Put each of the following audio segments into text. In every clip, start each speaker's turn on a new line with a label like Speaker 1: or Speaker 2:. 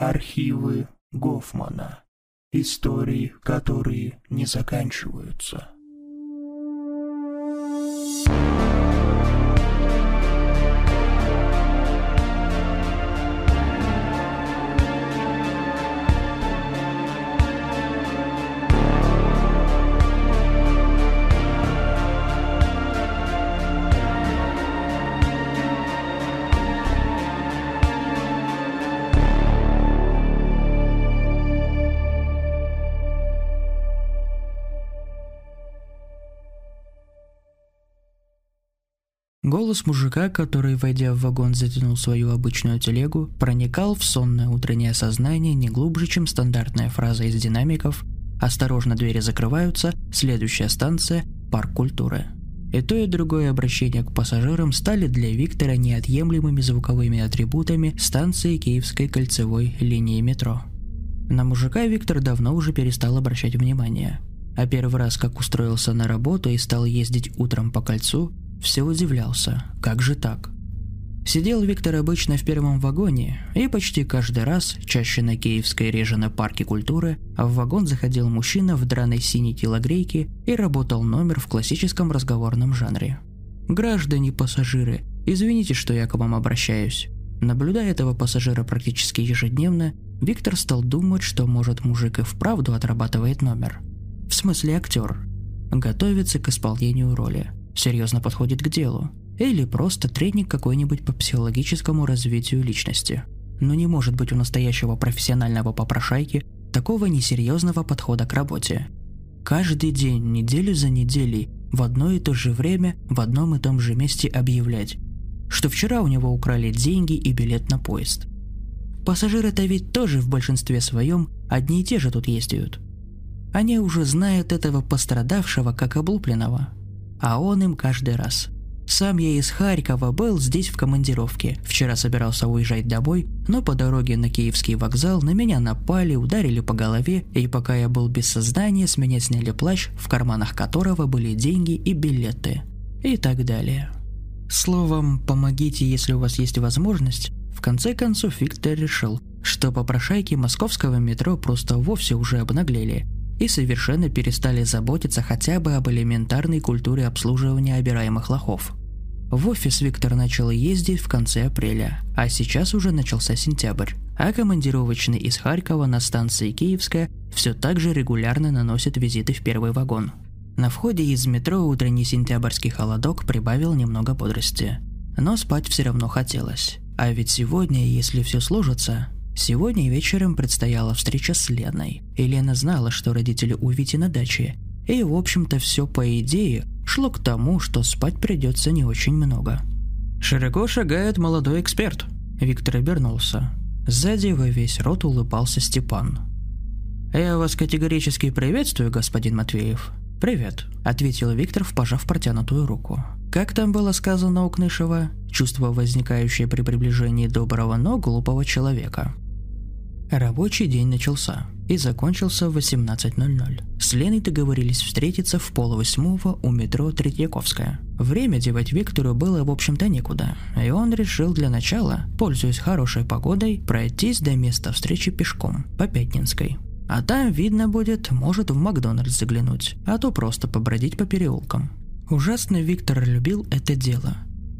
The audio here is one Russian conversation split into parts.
Speaker 1: Архивы Гофмана. Истории, которые не заканчиваются.
Speaker 2: Голос мужика, который, войдя в вагон, затянул свою обычную телегу, проникал в сонное утреннее сознание не глубже, чем стандартная фраза из динамиков «Осторожно, двери закрываются, следующая станция – парк культуры». И то, и другое обращение к пассажирам стали для Виктора неотъемлемыми звуковыми атрибутами станции Киевской кольцевой линии метро. На мужика Виктор давно уже перестал обращать внимание. А первый раз, как устроился на работу и стал ездить утром по кольцу, все удивлялся, как же так? Сидел Виктор обычно в первом вагоне, и почти каждый раз, чаще на Киевской реже на парке культуры, в вагон заходил мужчина в драной синей телогрейке и работал номер в классическом разговорном жанре. «Граждане пассажиры, извините, что я к вам обращаюсь». Наблюдая этого пассажира практически ежедневно, Виктор стал думать, что, может, мужик и вправду отрабатывает номер. В смысле актер. Готовится к исполнению роли – серьезно подходит к делу, или просто тренинг какой-нибудь по психологическому развитию личности. Но не может быть у настоящего профессионального попрошайки такого несерьезного подхода к работе. Каждый день, неделю за неделей, в одно и то же время, в одном и том же месте объявлять, что вчера у него украли деньги и билет на поезд. Пассажиры-то ведь тоже в большинстве своем одни и те же тут ездят. Они уже знают этого пострадавшего как облупленного – а он им каждый раз. Сам я из Харькова был здесь в командировке. Вчера собирался уезжать домой, но по дороге на Киевский вокзал на меня напали, ударили по голове, и пока я был без сознания, с меня сняли плащ, в карманах которого были деньги и билеты. И так далее. Словом, помогите, если у вас есть возможность. В конце концов, Виктор решил, что попрошайки московского метро просто вовсе уже обнаглели – и совершенно перестали заботиться хотя бы об элементарной культуре обслуживания обираемых лохов. В офис Виктор начал ездить в конце апреля, а сейчас уже начался сентябрь, а командировочный из Харькова на станции Киевская все так же регулярно наносит визиты в первый вагон. На входе из метро утренний сентябрьский холодок прибавил немного бодрости. Но спать все равно хотелось. А ведь сегодня, если все сложится, Сегодня вечером предстояла встреча с Леной, и Лена знала, что родители у Вити на даче, и, в общем-то, все по идее шло к тому, что спать придется не очень много. Широко шагает молодой эксперт. Виктор обернулся. Сзади во весь рот улыбался Степан. «Я вас категорически приветствую, господин Матвеев». «Привет», — ответил Виктор, пожав протянутую руку. Как там было сказано у Кнышева? Чувство, возникающее при приближении доброго, но глупого человека. Рабочий день начался и закончился в 18.00. С Леной договорились встретиться в полвосьмого у метро Третьяковская. Время девать Виктору было, в общем-то, некуда, и он решил для начала, пользуясь хорошей погодой, пройтись до места встречи пешком, по Пятнинской. А там, видно будет, может в Макдональдс заглянуть, а то просто побродить по переулкам. Ужасно Виктор любил это дело.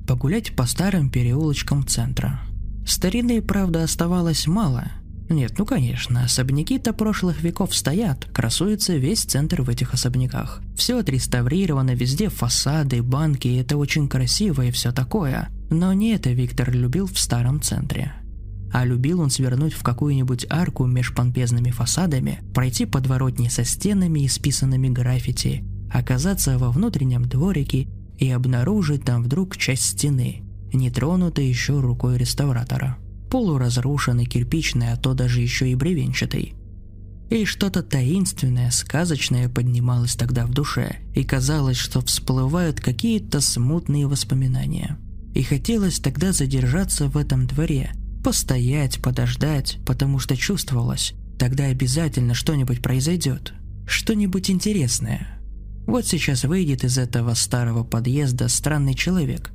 Speaker 2: Погулять по старым переулочкам центра. Старины, правда, оставалось мало. Нет, ну конечно, особняки-то прошлых веков стоят, красуется весь центр в этих особняках. Все отреставрировано, везде фасады, банки, это очень красиво и все такое. Но не это Виктор любил в старом центре. А любил он свернуть в какую-нибудь арку меж помпезными фасадами, пройти подворотни со стенами, исписанными граффити, оказаться во внутреннем дворике и обнаружить там вдруг часть стены, не тронутой еще рукой реставратора. Полуразрушенный, кирпичный, а то даже еще и бревенчатый. И что-то таинственное, сказочное поднималось тогда в душе, и казалось, что всплывают какие-то смутные воспоминания. И хотелось тогда задержаться в этом дворе, постоять, подождать, потому что чувствовалось, тогда обязательно что-нибудь произойдет, что-нибудь интересное – вот сейчас выйдет из этого старого подъезда странный человек.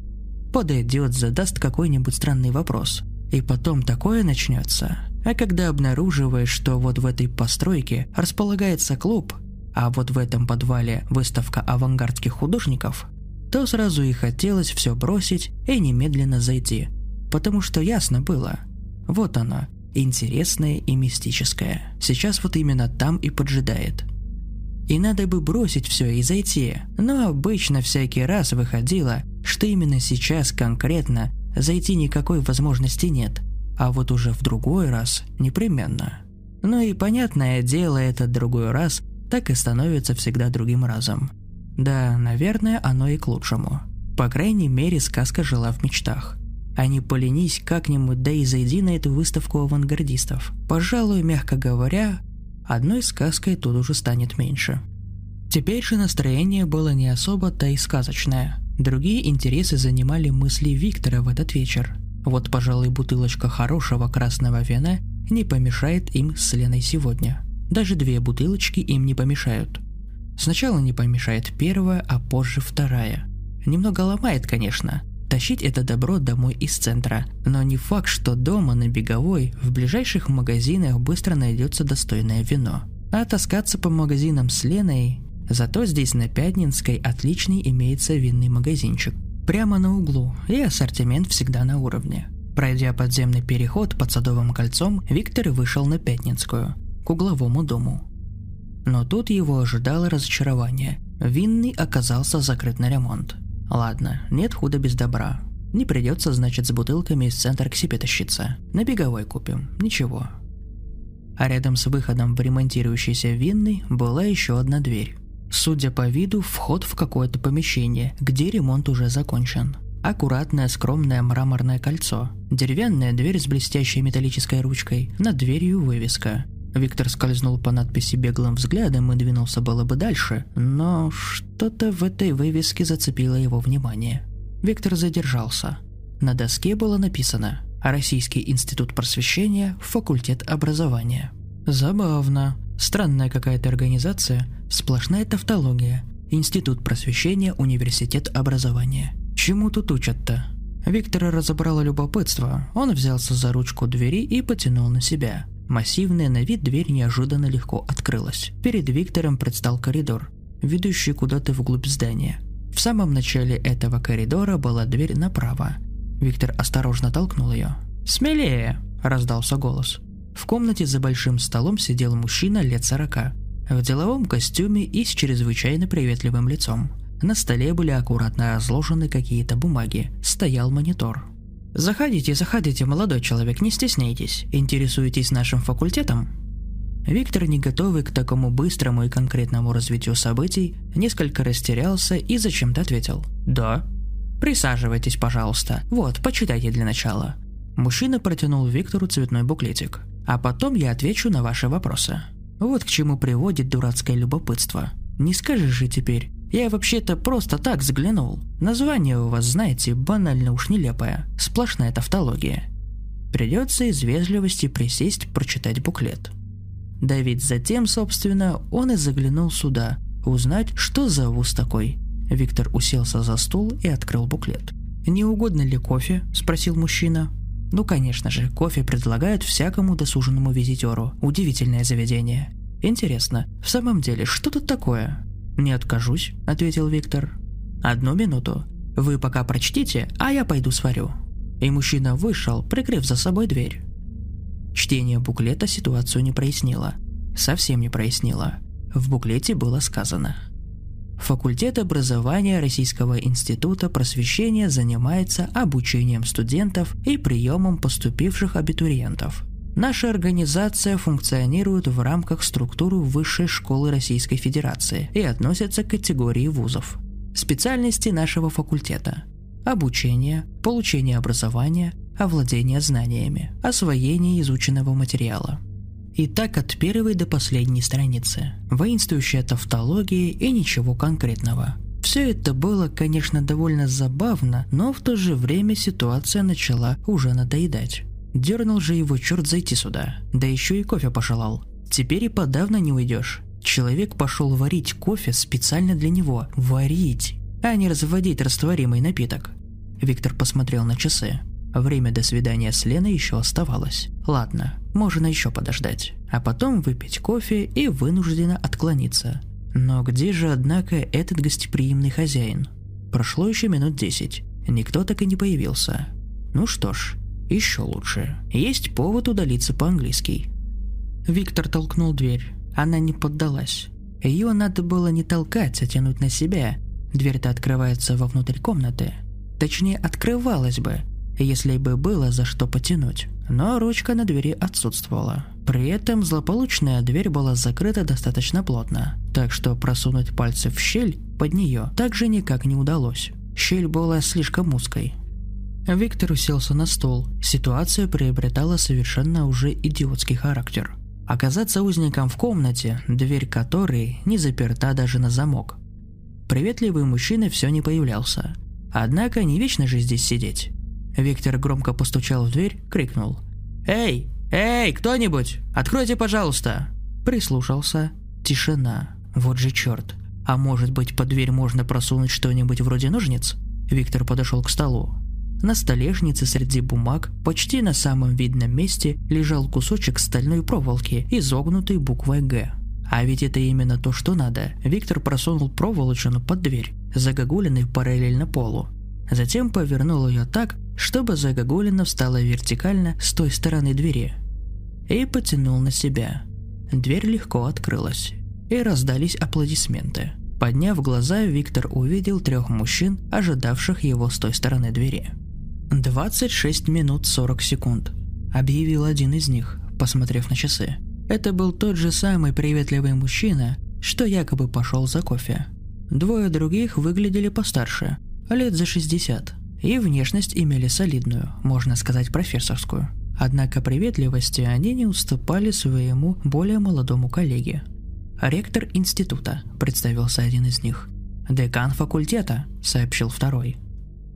Speaker 2: Подойдет, задаст какой-нибудь странный вопрос. И потом такое начнется. А когда обнаруживаешь, что вот в этой постройке располагается клуб, а вот в этом подвале выставка авангардских художников, то сразу и хотелось все бросить и немедленно зайти. Потому что ясно было. Вот оно, интересное и мистическое. Сейчас вот именно там и поджидает. И надо бы бросить все и зайти, но обычно всякий раз выходило, что именно сейчас конкретно зайти никакой возможности нет, а вот уже в другой раз непременно. Ну и понятное дело, этот другой раз так и становится всегда другим разом. Да, наверное, оно и к лучшему. По крайней мере, сказка жила в мечтах. А не поленись как-нибудь, да и зайди на эту выставку авангардистов. Пожалуй, мягко говоря, одной сказкой тут уже станет меньше. Теперь же настроение было не особо-то и сказочное. Другие интересы занимали мысли Виктора в этот вечер. Вот, пожалуй, бутылочка хорошего красного вина не помешает им с Леной сегодня. Даже две бутылочки им не помешают. Сначала не помешает первая, а позже вторая. Немного ломает, конечно, тащить это добро домой из центра, но не факт, что дома на беговой в ближайших магазинах быстро найдется достойное вино. А таскаться по магазинам с Леной Зато здесь на Пятнинской отличный имеется винный магазинчик. Прямо на углу, и ассортимент всегда на уровне. Пройдя подземный переход под Садовым кольцом, Виктор вышел на Пятницкую, к угловому дому. Но тут его ожидало разочарование. Винный оказался закрыт на ремонт. Ладно, нет худа без добра. Не придется, значит, с бутылками из центра к себе тащиться. На беговой купим. Ничего. А рядом с выходом в ремонтирующийся винный была еще одна дверь. Судя по виду, вход в какое-то помещение, где ремонт уже закончен. Аккуратное скромное мраморное кольцо, деревянная дверь с блестящей металлической ручкой, над дверью вывеска. Виктор скользнул по надписи беглым взглядом и двинулся было бы дальше, но что-то в этой вывеске зацепило его внимание. Виктор задержался. На доске было написано «Российский институт просвещения, факультет образования». Забавно. Странная какая-то организация, сплошная тавтология. Институт просвещения, университет образования. Чему тут учат-то? Виктора разобрало любопытство. Он взялся за ручку двери и потянул на себя. Массивная на вид дверь неожиданно легко открылась. Перед Виктором предстал коридор, ведущий куда-то вглубь здания. В самом начале этого коридора была дверь направо. Виктор осторожно толкнул ее. «Смелее!» – раздался голос. В комнате за большим столом сидел мужчина лет сорока, в деловом костюме и с чрезвычайно приветливым лицом. На столе были аккуратно разложены какие-то бумаги, стоял монитор. «Заходите, заходите, молодой человек, не стесняйтесь. Интересуетесь нашим факультетом?» Виктор, не готовый к такому быстрому и конкретному развитию событий, несколько растерялся и зачем-то ответил «Да». «Присаживайтесь, пожалуйста. Вот, почитайте для начала». Мужчина протянул Виктору цветной буклетик – а потом я отвечу на ваши вопросы. Вот к чему приводит дурацкое любопытство. Не скажешь же теперь, я вообще-то просто так взглянул. Название у вас, знаете, банально уж нелепое. Сплошная тавтология. Придется из вежливости присесть прочитать буклет. Да ведь затем, собственно, он и заглянул сюда, узнать, что за вуз такой. Виктор уселся за стул и открыл буклет. «Не угодно ли кофе?» – спросил мужчина. Ну, конечно же, кофе предлагают всякому досуженному визитеру. Удивительное заведение. Интересно, в самом деле, что тут такое? Не откажусь, ответил Виктор. Одну минуту. Вы пока прочтите, а я пойду сварю. И мужчина вышел, прикрыв за собой дверь. Чтение буклета ситуацию не прояснило. Совсем не прояснило. В буклете было сказано – Факультет образования Российского института просвещения занимается обучением студентов и приемом поступивших абитуриентов. Наша организация функционирует в рамках структуры Высшей школы Российской Федерации и относится к категории вузов. Специальности нашего факультета – обучение, получение образования, овладение знаниями, освоение изученного материала – и так от первой до последней страницы. Воинствующая тавтология и ничего конкретного. Все это было, конечно, довольно забавно, но в то же время ситуация начала уже надоедать. Дернул же его черт зайти сюда, да еще и кофе пожелал. Теперь и подавно не уйдешь. Человек пошел варить кофе специально для него. Варить, а не разводить растворимый напиток. Виктор посмотрел на часы. Время до свидания с Леной еще оставалось. Ладно, можно еще подождать. А потом выпить кофе и вынужденно отклониться. Но где же, однако, этот гостеприимный хозяин? Прошло еще минут десять. Никто так и не появился. Ну что ж, еще лучше. Есть повод удалиться по-английски. Виктор толкнул дверь. Она не поддалась. Ее надо было не толкать, а тянуть на себя. Дверь-то открывается вовнутрь комнаты. Точнее, открывалась бы, если бы было за что потянуть. Но ручка на двери отсутствовала. При этом злополучная дверь была закрыта достаточно плотно, так что просунуть пальцы в щель под нее также никак не удалось. Щель была слишком узкой. Виктор уселся на стол. Ситуация приобретала совершенно уже идиотский характер. Оказаться узником в комнате, дверь которой не заперта даже на замок. Приветливый мужчина все не появлялся. Однако не вечно же здесь сидеть. Виктор громко постучал в дверь, крикнул. «Эй! Эй, кто-нибудь! Откройте, пожалуйста!» Прислушался. Тишина. Вот же черт. А может быть, под дверь можно просунуть что-нибудь вроде ножниц? Виктор подошел к столу. На столешнице среди бумаг, почти на самом видном месте, лежал кусочек стальной проволоки, изогнутой буквой «Г». А ведь это именно то, что надо. Виктор просунул проволочину под дверь, загогулиной параллельно полу. Затем повернул ее так, чтобы загогулина встала вертикально с той стороны двери. И потянул на себя. Дверь легко открылась. И раздались аплодисменты. Подняв глаза, Виктор увидел трех мужчин, ожидавших его с той стороны двери. 26 минут 40 секунд, объявил один из них, посмотрев на часы. Это был тот же самый приветливый мужчина, что якобы пошел за кофе. Двое других выглядели постарше, лет за 60, и внешность имели солидную, можно сказать профессорскую. Однако приветливости они не уступали своему более молодому коллеге. «Ректор института», – представился один из них. «Декан факультета», – сообщил второй.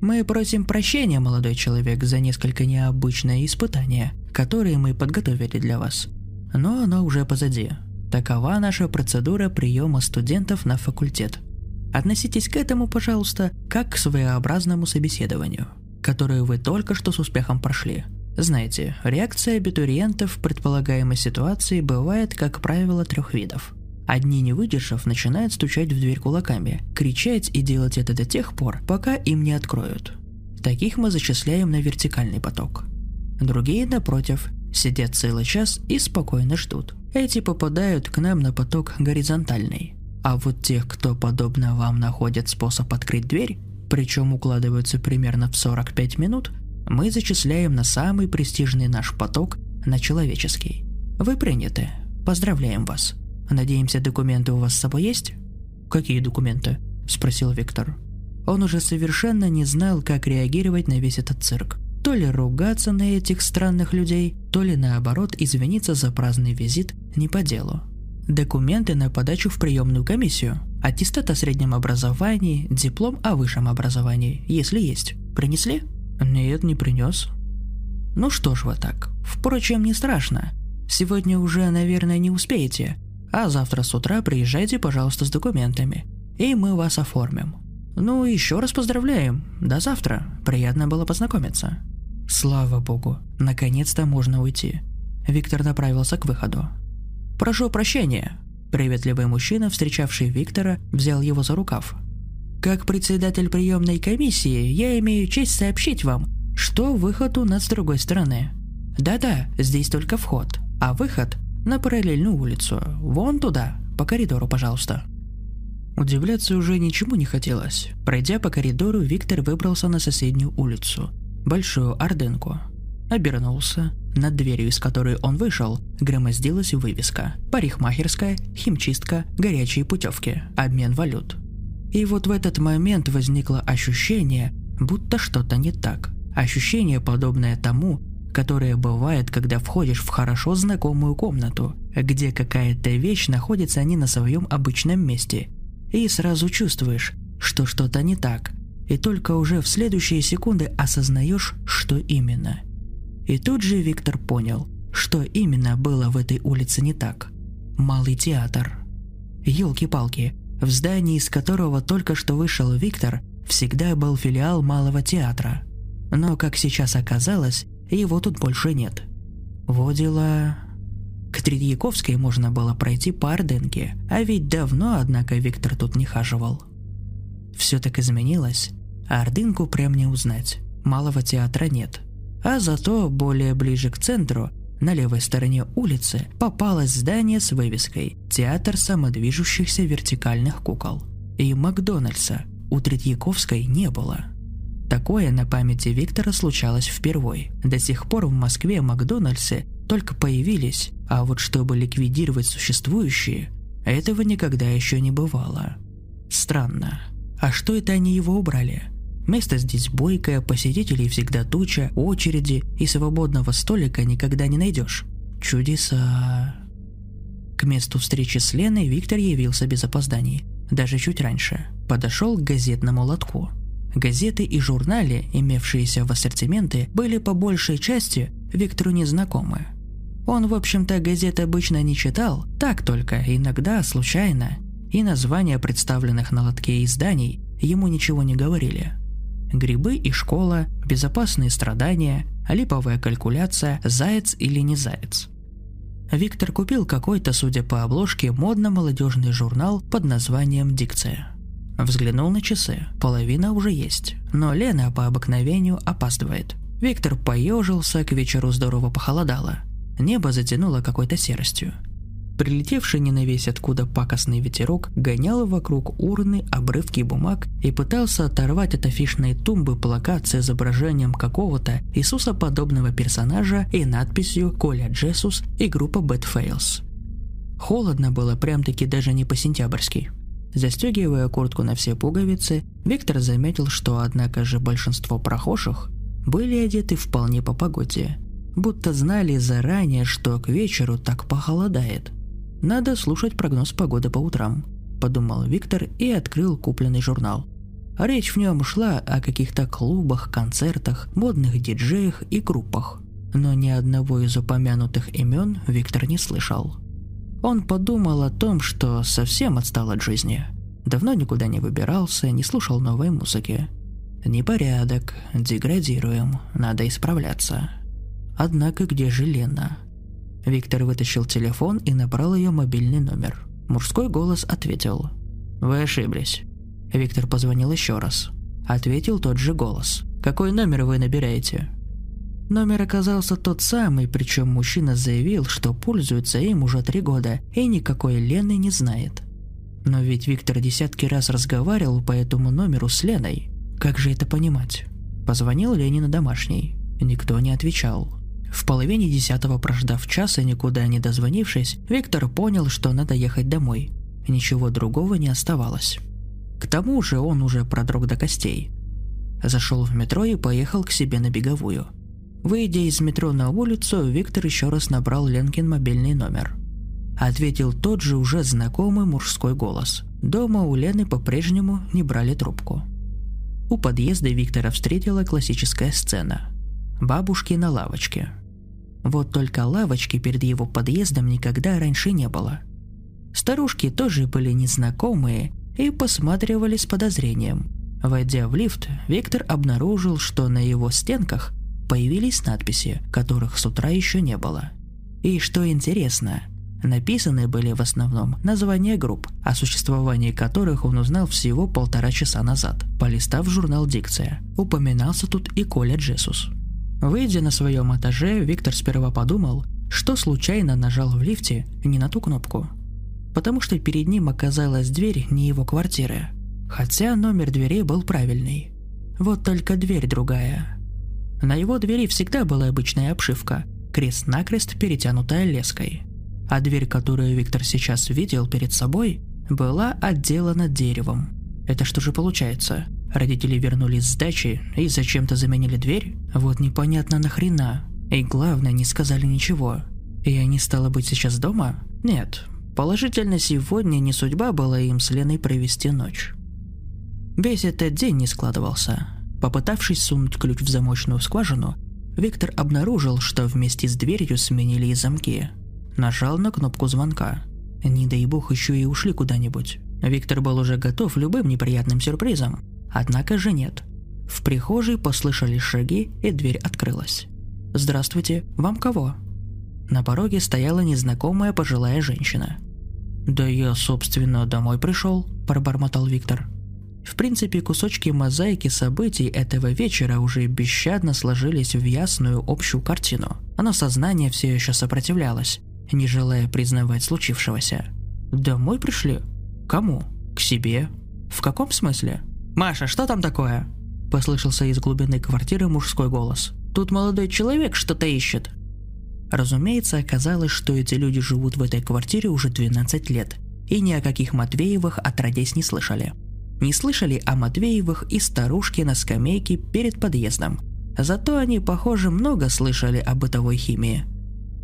Speaker 2: «Мы просим прощения, молодой человек, за несколько необычное испытание, которое мы подготовили для вас. Но оно уже позади. Такова наша процедура приема студентов на факультет. Относитесь к этому, пожалуйста, как к своеобразному собеседованию, которое вы только что с успехом прошли. Знаете, реакция абитуриентов в предполагаемой ситуации бывает, как правило, трех видов – Одни, не выдержав, начинают стучать в дверь кулаками, кричать и делать это до тех пор, пока им не откроют. Таких мы зачисляем на вертикальный поток. Другие, напротив, сидят целый час и спокойно ждут. Эти попадают к нам на поток горизонтальный. А вот тех, кто подобно вам находит способ открыть дверь, причем укладываются примерно в 45 минут, мы зачисляем на самый престижный наш поток, на человеческий. Вы приняты. Поздравляем вас. Надеемся, документы у вас с собой есть? Какие документы? Спросил Виктор. Он уже совершенно не знал, как реагировать на весь этот цирк. То ли ругаться на этих странных людей, то ли наоборот извиниться за праздный визит не по делу. Документы на подачу в приемную комиссию, аттестат о среднем образовании, диплом о высшем образовании, если есть. Принесли? Нет, не принес. Ну что ж вы так. Впрочем, не страшно. Сегодня уже, наверное, не успеете. А завтра с утра приезжайте, пожалуйста, с документами, и мы вас оформим. Ну, еще раз поздравляем. До завтра. Приятно было познакомиться. Слава богу, наконец-то можно уйти. Виктор направился к выходу. «Прошу прощения», Приветливый мужчина, встречавший Виктора, взял его за рукав. «Как председатель приемной комиссии, я имею честь сообщить вам, что выход у нас с другой стороны. Да-да, здесь только вход, а выход на параллельную улицу. Вон туда, по коридору, пожалуйста». Удивляться уже ничему не хотелось. Пройдя по коридору, Виктор выбрался на соседнюю улицу, большую Ордынку. Обернулся. Над дверью, из которой он вышел, громоздилась вывеска «Парикмахерская, химчистка, горячие путевки, обмен валют». И вот в этот момент возникло ощущение, будто что-то не так. Ощущение, подобное тому, которое бывает, когда входишь в хорошо знакомую комнату, где какая-то вещь находится не на своем обычном месте, и сразу чувствуешь, что что-то не так, и только уже в следующие секунды осознаешь, что именно. И тут же Виктор понял, что именно было в этой улице не так. Малый театр. Елки-палки, в здании, из которого только что вышел Виктор, всегда был филиал малого театра – Но, как сейчас оказалось, его тут больше нет. Водила... К Тредьяковской можно было пройти по Орденке, а ведь давно, однако, Виктор тут не хаживал. Все так изменилось, а Ордынку прям не узнать. Малого театра нет. А зато более ближе к центру, на левой стороне улицы, попалось здание с вывеской «Театр самодвижущихся вертикальных кукол». И Макдональдса у Третьяковской не было. Такое на памяти Виктора случалось впервой. До сих пор в Москве Макдональдсы только появились, а вот чтобы ликвидировать существующие, этого никогда еще не бывало. Странно. А что это они его убрали? Место здесь бойкое, посетителей всегда туча, очереди, и свободного столика никогда не найдешь. Чудеса. К месту встречи с Леной Виктор явился без опозданий. Даже чуть раньше. Подошел к газетному лотку. Газеты и журналы, имевшиеся в ассортименте, были по большей части Виктору незнакомы. Он, в общем-то, газеты обычно не читал, так только, иногда, случайно, и названия представленных на лотке изданий ему ничего не говорили. Грибы и школа, безопасные страдания, липовая калькуляция, заяц или не заяц. Виктор купил какой-то, судя по обложке, модно-молодежный журнал под названием «Дикция». Взглянул на часы. Половина уже есть. Но Лена по обыкновению опаздывает. Виктор поежился, к вечеру здорово похолодало. Небо затянуло какой-то серостью. Прилетевший не на весь откуда пакостный ветерок гонял вокруг урны обрывки бумаг и пытался оторвать от афишной тумбы плакат с изображением какого-то Иисуса-подобного персонажа и надписью «Коля Джесус» и группа Fails. Холодно было прям-таки даже не по-сентябрьски. Застегивая куртку на все пуговицы, Виктор заметил, что однако же большинство прохожих были одеты вполне по погоде, будто знали заранее, что к вечеру так похолодает. Надо слушать прогноз погоды по утрам, подумал Виктор и открыл купленный журнал. Речь в нем шла о каких-то клубах, концертах, модных диджеях и группах. Но ни одного из упомянутых имен Виктор не слышал. Он подумал о том, что совсем отстал от жизни. Давно никуда не выбирался, не слушал новой музыки. Непорядок, деградируем, надо исправляться. Однако где же Лена? Виктор вытащил телефон и набрал ее мобильный номер. Мужской голос ответил. «Вы ошиблись». Виктор позвонил еще раз. Ответил тот же голос. «Какой номер вы набираете?» Номер оказался тот самый, причем мужчина заявил, что пользуется им уже три года и никакой Лены не знает. Но ведь Виктор десятки раз разговаривал по этому номеру с Леной. Как же это понимать? Позвонил Лене на домашний. Никто не отвечал. В половине десятого, прождав час и никуда не дозвонившись, Виктор понял, что надо ехать домой. Ничего другого не оставалось. К тому же он уже продрог до костей. Зашел в метро и поехал к себе на беговую – Выйдя из метро на улицу, Виктор еще раз набрал Ленкин мобильный номер. Ответил тот же уже знакомый мужской голос. Дома у Лены по-прежнему не брали трубку. У подъезда Виктора встретила классическая сцена. Бабушки на лавочке. Вот только лавочки перед его подъездом никогда раньше не было. Старушки тоже были незнакомые и посматривали с подозрением. Войдя в лифт, Виктор обнаружил, что на его стенках появились надписи, которых с утра еще не было. И что интересно, написаны были в основном названия групп, о существовании которых он узнал всего полтора часа назад, полистав журнал «Дикция». Упоминался тут и Коля Джесус. Выйдя на своем этаже, Виктор сперва подумал, что случайно нажал в лифте не на ту кнопку. Потому что перед ним оказалась дверь не его квартиры. Хотя номер двери был правильный. Вот только дверь другая – на его двери всегда была обычная обшивка, крест-накрест перетянутая леской. А дверь, которую Виктор сейчас видел перед собой, была отделана деревом. Это что же получается? Родители вернулись с дачи и зачем-то заменили дверь? Вот непонятно нахрена. И главное, не сказали ничего. И они, стало быть, сейчас дома? Нет. Положительно, сегодня не судьба была им с Леной провести ночь. Весь этот день не складывался. Попытавшись сунуть ключ в замочную скважину, Виктор обнаружил, что вместе с дверью сменили и замки. Нажал на кнопку звонка. Не дай бог еще и ушли куда-нибудь. Виктор был уже готов любым неприятным сюрпризом. Однако же нет. В прихожей послышались шаги, и дверь открылась. «Здравствуйте, вам кого?» На пороге стояла незнакомая пожилая женщина. «Да я, собственно, домой пришел», – пробормотал Виктор. В принципе, кусочки мозаики событий этого вечера уже бесщадно сложились в ясную общую картину, но сознание все еще сопротивлялось, не желая признавать случившегося. «Домой пришли? Кому? К себе? В каком смысле? Маша, что там такое?» Послышался из глубины квартиры мужской голос. «Тут молодой человек что-то ищет». Разумеется, оказалось, что эти люди живут в этой квартире уже 12 лет, и ни о каких Матвеевых отродясь не слышали. Не слышали о Матвеевых и старушке на скамейке перед подъездом. Зато они, похоже, много слышали о бытовой химии.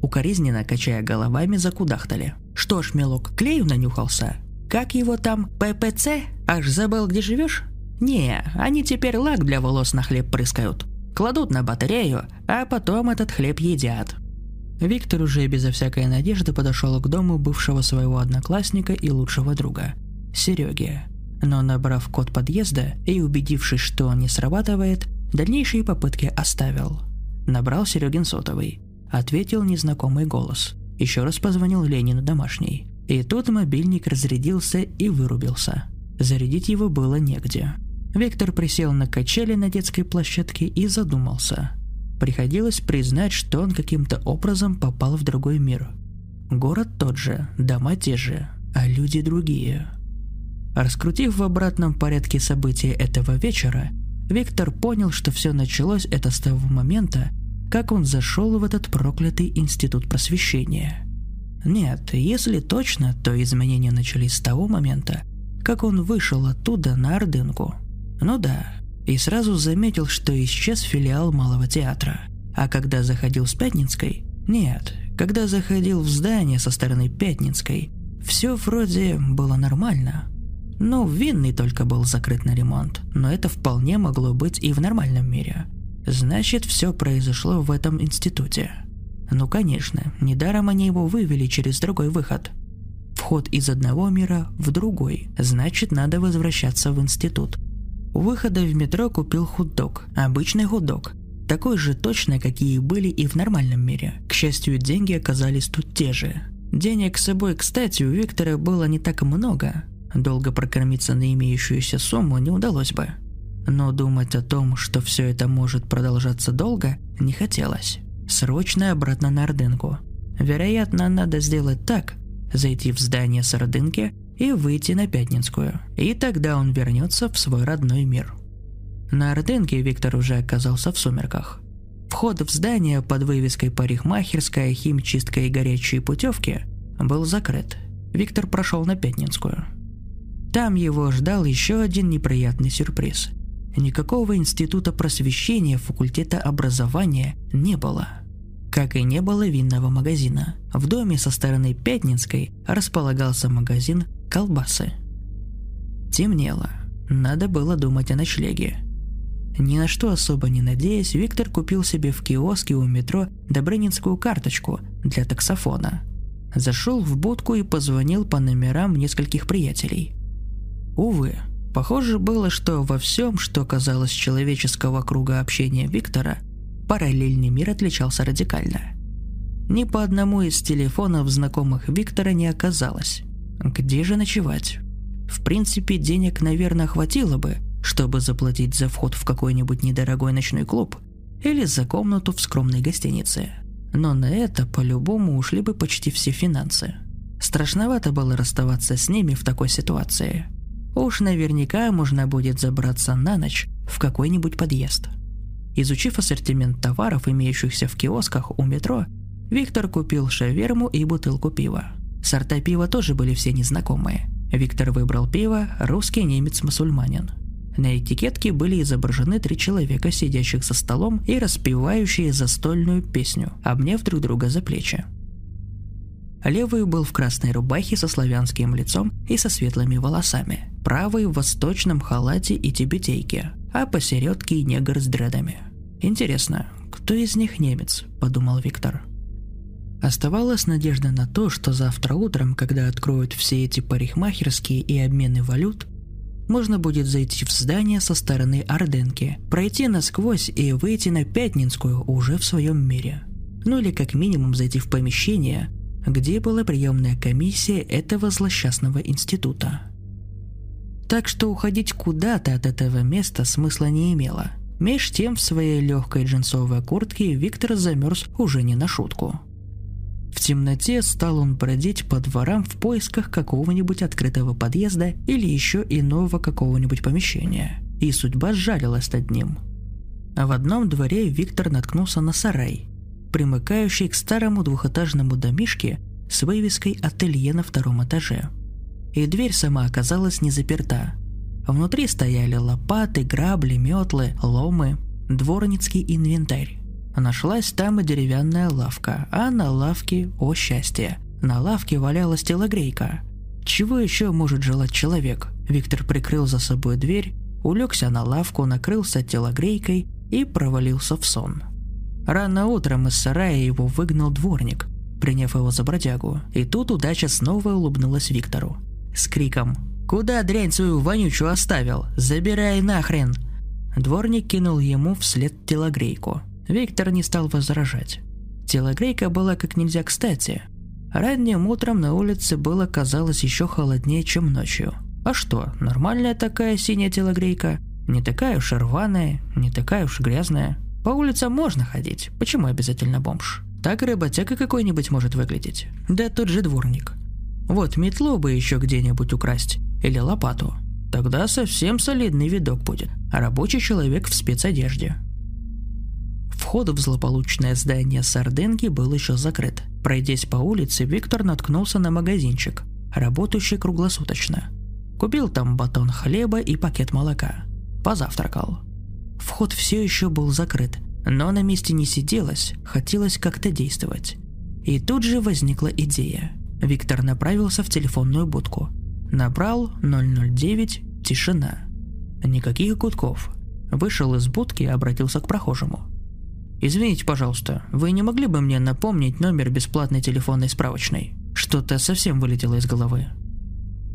Speaker 2: Укоризненно, качая головами, закудахтали. «Что ж, мелок, клею нанюхался? Как его там, ППЦ? Аж забыл, где живешь?» «Не, они теперь лак для волос на хлеб прыскают. Кладут на батарею, а потом этот хлеб едят. Виктор уже безо всякой надежды подошел к дому бывшего своего одноклассника и лучшего друга – Сереги. Но набрав код подъезда и убедившись, что он не срабатывает, дальнейшие попытки оставил. Набрал Серегин сотовый. Ответил незнакомый голос. Еще раз позвонил Ленину домашний. И тут мобильник разрядился и вырубился. Зарядить его было негде. Виктор присел на качели на детской площадке и задумался – Приходилось признать, что он каким-то образом попал в другой мир. Город тот же, дома те же, а люди другие. Раскрутив в обратном порядке события этого вечера, Виктор понял, что все началось это с того момента, как он зашел в этот проклятый институт просвещения. Нет, если точно, то изменения начались с того момента, как он вышел оттуда на Ордынку. Ну да, и сразу заметил, что исчез филиал Малого театра. А когда заходил с Пятницкой... Нет, когда заходил в здание со стороны Пятницкой, все вроде было нормально. Ну, винный только был закрыт на ремонт, но это вполне могло быть и в нормальном мире. Значит, все произошло в этом институте. Ну, конечно, недаром они его вывели через другой выход. Вход из одного мира в другой, значит, надо возвращаться в институт. У выхода в метро купил хот-дог. Обычный хот-дог. Такой же точно, какие были и в нормальном мире. К счастью, деньги оказались тут те же. Денег с собой, кстати, у Виктора было не так много. Долго прокормиться на имеющуюся сумму не удалось бы. Но думать о том, что все это может продолжаться долго, не хотелось. Срочно обратно на Ордынку. Вероятно, надо сделать так, зайти в здание с Ордынки и выйти на Пятницкую, и тогда он вернется в свой родной мир. На Ордынке Виктор уже оказался в сумерках. Вход в здание под вывеской «Парикмахерская, химчистка и горячие путевки» был закрыт. Виктор прошел на Пятницкую. Там его ждал еще один неприятный сюрприз. Никакого института просвещения факультета образования не было – как и не было винного магазина. В доме со стороны Пятницкой располагался магазин колбасы. Темнело. Надо было думать о ночлеге. Ни на что особо не надеясь, Виктор купил себе в киоске у метро Добрынинскую карточку для таксофона. Зашел в будку и позвонил по номерам нескольких приятелей. Увы, похоже было, что во всем, что казалось человеческого круга общения Виктора, параллельный мир отличался радикально. Ни по одному из телефонов знакомых Виктора не оказалось. Где же ночевать? В принципе, денег, наверное, хватило бы, чтобы заплатить за вход в какой-нибудь недорогой ночной клуб или за комнату в скромной гостинице. Но на это по-любому ушли бы почти все финансы. Страшновато было расставаться с ними в такой ситуации. Уж наверняка можно будет забраться на ночь в какой-нибудь подъезд – Изучив ассортимент товаров, имеющихся в киосках у метро, Виктор купил шаверму и бутылку пива. Сорта пива тоже были все незнакомые. Виктор выбрал пиво «Русский немец-мусульманин». На этикетке были изображены три человека, сидящих за столом и распевающие застольную песню, обняв друг друга за плечи. Левый был в красной рубахе со славянским лицом и со светлыми волосами. Правый в восточном халате и тибетейке, а посередке негр с дредами. «Интересно, кто из них немец?» – подумал Виктор. Оставалась надежда на то, что завтра утром, когда откроют все эти парикмахерские и обмены валют, можно будет зайти в здание со стороны Орденки, пройти насквозь и выйти на Пятнинскую уже в своем мире. Ну или как минимум зайти в помещение, где была приемная комиссия этого злосчастного института. Так что уходить куда-то от этого места смысла не имело. Меж тем в своей легкой джинсовой куртке Виктор замерз уже не на шутку. В темноте стал он бродить по дворам в поисках какого-нибудь открытого подъезда или еще иного какого-нибудь помещения. И судьба сжалилась над ним. А в одном дворе Виктор наткнулся на сарай, примыкающий к старому двухэтажному домишке с вывеской «Ателье» на втором этаже. И дверь сама оказалась не заперта. Внутри стояли лопаты, грабли, метлы, ломы, дворницкий инвентарь. Нашлась там и деревянная лавка, а на лавке, о счастье, на лавке валялась телогрейка. Чего еще может желать человек? Виктор прикрыл за собой дверь, улегся на лавку, накрылся телогрейкой и провалился в сон. Рано утром из сарая его выгнал дворник, приняв его за бродягу, и тут удача снова улыбнулась Виктору. С криком «Куда дрянь свою вонючую оставил? Забирай нахрен!» Дворник кинул ему вслед телогрейку – Виктор не стал возражать. Телогрейка была как нельзя кстати. Ранним утром на улице было, казалось, еще холоднее, чем ночью. А что, нормальная такая синяя телогрейка? Не такая уж рваная, не такая уж грязная. По улицам можно ходить, почему обязательно бомж? Так и работяга какой-нибудь может выглядеть. Да тот же дворник. Вот метлу бы еще где-нибудь украсть, или лопату. Тогда совсем солидный видок будет. А рабочий человек в спецодежде. Вход в злополучное здание Сарденки был еще закрыт. Пройдясь по улице, Виктор наткнулся на магазинчик, работающий круглосуточно. Купил там батон хлеба и пакет молока. Позавтракал. Вход все еще был закрыт, но на месте не сиделось, хотелось как-то действовать. И тут же возникла идея. Виктор направился в телефонную будку. Набрал 009, тишина. Никаких гудков. Вышел из будки и обратился к прохожему – «Извините, пожалуйста, вы не могли бы мне напомнить номер бесплатной телефонной справочной? Что-то совсем вылетело из головы».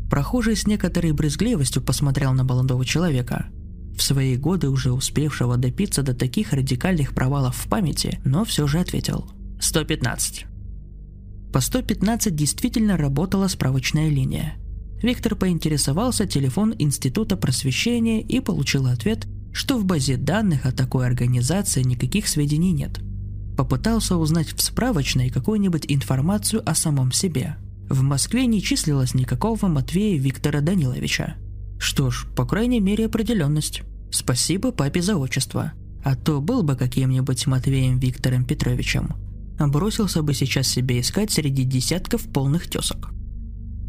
Speaker 2: Прохожий с некоторой брезгливостью посмотрел на молодого человека, в свои годы уже успевшего допиться до таких радикальных провалов в памяти, но все же ответил. «115». По 115 действительно работала справочная линия. Виктор поинтересовался телефон Института просвещения и получил ответ, что в базе данных о такой организации никаких сведений нет. Попытался узнать в справочной какую-нибудь информацию о самом себе. В Москве не числилось никакого Матвея Виктора Даниловича. Что ж, по крайней мере определенность. Спасибо папе за отчество. А то был бы каким-нибудь Матвеем Виктором Петровичем. Бросился бы сейчас себе искать среди десятков полных тесок.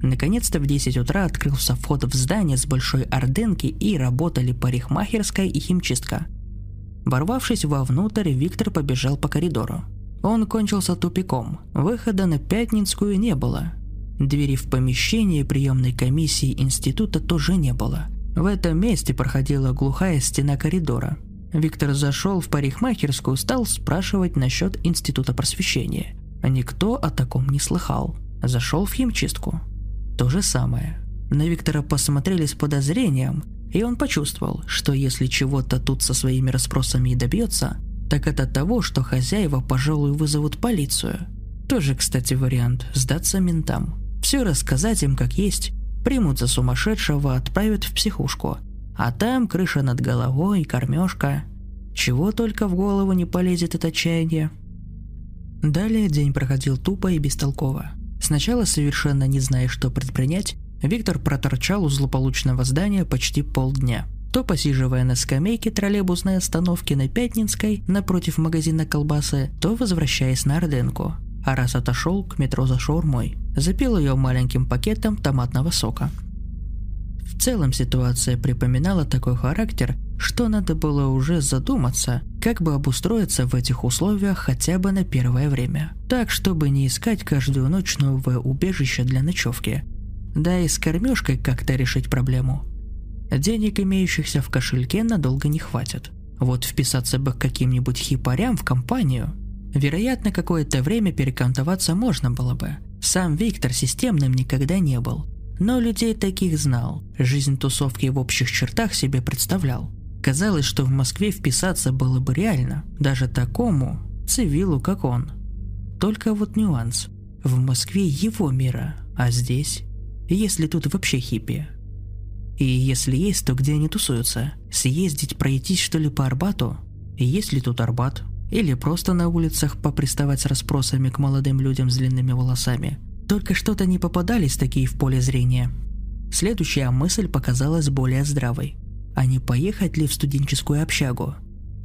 Speaker 2: Наконец-то в 10 утра открылся вход в здание с большой орденки и работали парикмахерская и химчистка. Ворвавшись вовнутрь, Виктор побежал по коридору. Он кончился тупиком. Выхода на Пятницкую не было. Двери в помещение приемной комиссии института тоже не было. В этом месте проходила глухая стена коридора. Виктор зашел в парикмахерскую, стал спрашивать насчет института просвещения. Никто о таком не слыхал. Зашел в химчистку. То же самое. На Виктора посмотрели с подозрением, и он почувствовал, что если чего-то тут со своими расспросами и добьется, так это того, что хозяева, пожалуй, вызовут полицию. Тоже, кстати, вариант – сдаться ментам. Все рассказать им как есть, примут за сумасшедшего, отправят в психушку. А там крыша над головой, кормежка. Чего только в голову не полезет от отчаяния. Далее день проходил тупо и бестолково. Сначала, совершенно не зная, что предпринять, Виктор проторчал у злополучного здания почти полдня. То посиживая на скамейке троллейбусной остановки на Пятницкой напротив магазина колбасы, то возвращаясь на Орденку. А раз отошел к метро за шаурмой, запил ее маленьким пакетом томатного сока. В целом ситуация припоминала такой характер, что надо было уже задуматься, как бы обустроиться в этих условиях хотя бы на первое время. Так, чтобы не искать каждую ночь новое убежище для ночевки. Да и с кормежкой как-то решить проблему. Денег, имеющихся в кошельке, надолго не хватит. Вот вписаться бы к каким-нибудь хипарям в компанию. Вероятно, какое-то время перекантоваться можно было бы. Сам Виктор системным никогда не был. Но людей таких знал, жизнь тусовки в общих чертах себе представлял. Казалось, что в Москве вписаться было бы реально, даже такому цивилу, как он. Только вот нюанс. В Москве его мира, а здесь? Если тут вообще хиппи? И если есть, то где они тусуются? Съездить, пройтись что ли по Арбату? Есть ли тут Арбат? Или просто на улицах поприставать с расспросами к молодым людям с длинными волосами? Только что-то не попадались такие в поле зрения. Следующая мысль показалась более здравой. А не поехать ли в студенческую общагу?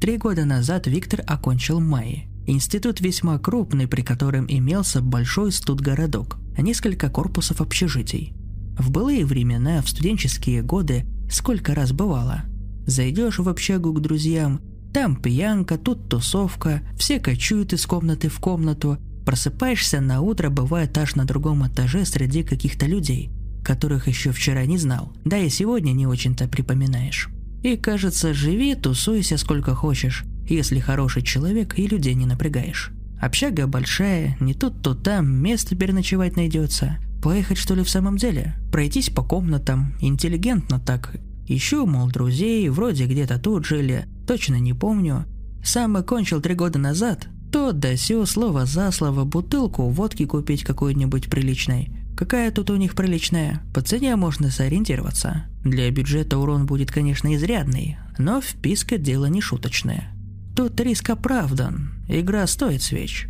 Speaker 2: Три года назад Виктор окончил МАИ. Институт весьма крупный, при котором имелся большой студгородок, несколько корпусов общежитий. В былые времена, в студенческие годы, сколько раз бывало. Зайдешь в общагу к друзьям, там пьянка, тут тусовка, все кочуют из комнаты в комнату, просыпаешься на утро, бывает аж на другом этаже среди каких-то людей, которых еще вчера не знал, да и сегодня не очень-то припоминаешь. И кажется, живи, тусуйся сколько хочешь, если хороший человек и людей не напрягаешь. Общага большая, не тут, то там, место переночевать найдется. Поехать что ли в самом деле? Пройтись по комнатам, интеллигентно так. Ищу, мол, друзей, вроде где-то тут жили, точно не помню. Сам окончил три года назад, то да сё, слово за слово, бутылку водки купить какой-нибудь приличной. Какая тут у них приличная? По цене можно сориентироваться. Для бюджета урон будет, конечно, изрядный, но вписка дело не шуточное. Тут риск оправдан, игра стоит свеч.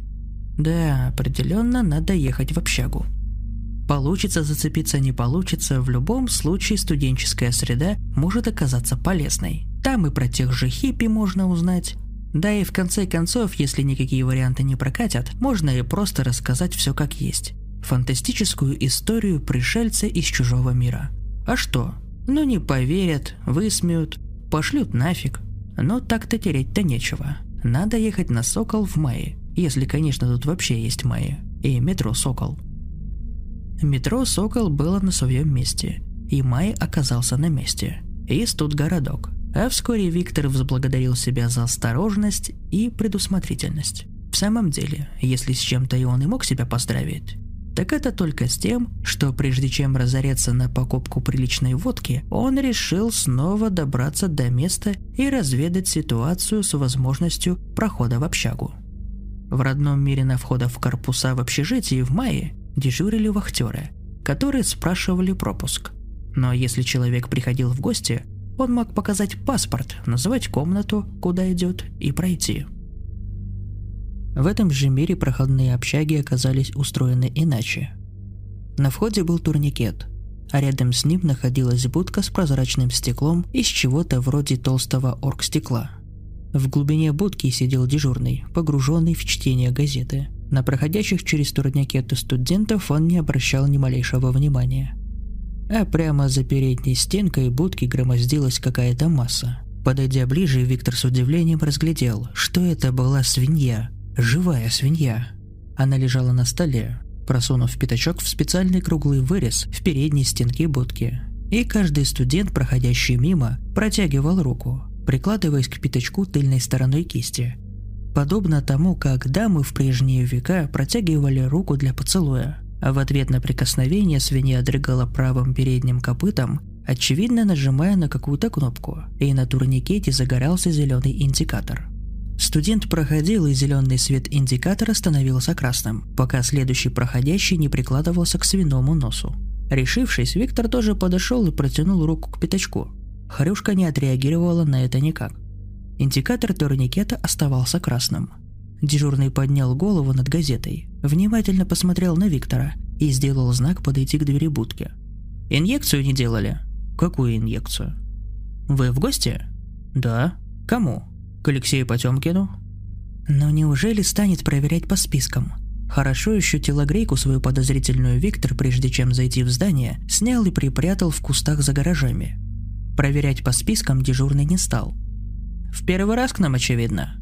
Speaker 2: Да, определенно надо ехать в общагу. Получится зацепиться, не получится, в любом случае студенческая среда может оказаться полезной. Там и про тех же хиппи можно узнать. Да и в конце концов, если никакие варианты не прокатят, можно и просто рассказать все как есть. Фантастическую историю пришельца из чужого мира. А что? Ну не поверят, высмеют, пошлют нафиг. Но так-то тереть-то нечего. Надо ехать на Сокол в мае, если, конечно, тут вообще есть мае. И метро Сокол. Метро «Сокол» было на своем месте, и Май оказался на месте. И тут городок. А вскоре Виктор возблагодарил себя за осторожность и предусмотрительность. В самом деле, если с чем-то и он и мог себя поздравить, так это только с тем, что прежде чем разореться на покупку приличной водки, он решил снова добраться до места и разведать ситуацию с возможностью прохода в общагу. В родном мире на входах в корпуса в общежитии в мае дежурили вахтеры, которые спрашивали пропуск. Но если человек приходил в гости, он мог показать паспорт, называть комнату, куда идет, и пройти. В этом же мире проходные общаги оказались устроены иначе. На входе был турникет, а рядом с ним находилась будка с прозрачным стеклом из чего-то вроде толстого оргстекла. В глубине будки сидел дежурный, погруженный в чтение газеты – на проходящих через турникеты студентов он не обращал ни малейшего внимания. А прямо за передней стенкой будки громоздилась какая-то масса. Подойдя ближе, Виктор с удивлением разглядел, что это была свинья. Живая свинья. Она лежала на столе, просунув пятачок в специальный круглый вырез в передней стенке будки. И каждый студент, проходящий мимо, протягивал руку, прикладываясь к пятачку тыльной стороной кисти – подобно тому, как дамы в прежние века протягивали руку для поцелуя, а в ответ на прикосновение свинья дрыгала правым передним копытом, очевидно нажимая на какую-то кнопку, и на турникете загорался зеленый индикатор. Студент проходил, и зеленый свет индикатора становился красным, пока следующий проходящий не прикладывался к свиному носу. Решившись, Виктор тоже подошел и протянул руку к пятачку. Хрюшка не отреагировала на это никак. Индикатор турникета оставался красным. Дежурный поднял голову над газетой, внимательно посмотрел на Виктора и сделал знак подойти к двери будки. «Инъекцию не делали?» «Какую инъекцию?» «Вы в гости?» «Да». «Кому?» «К Алексею Потемкину?» «Но неужели станет проверять по спискам?» Хорошо еще телогрейку свою подозрительную Виктор, прежде чем зайти в здание, снял и припрятал в кустах за гаражами. Проверять по спискам дежурный не стал – в первый раз к нам, очевидно.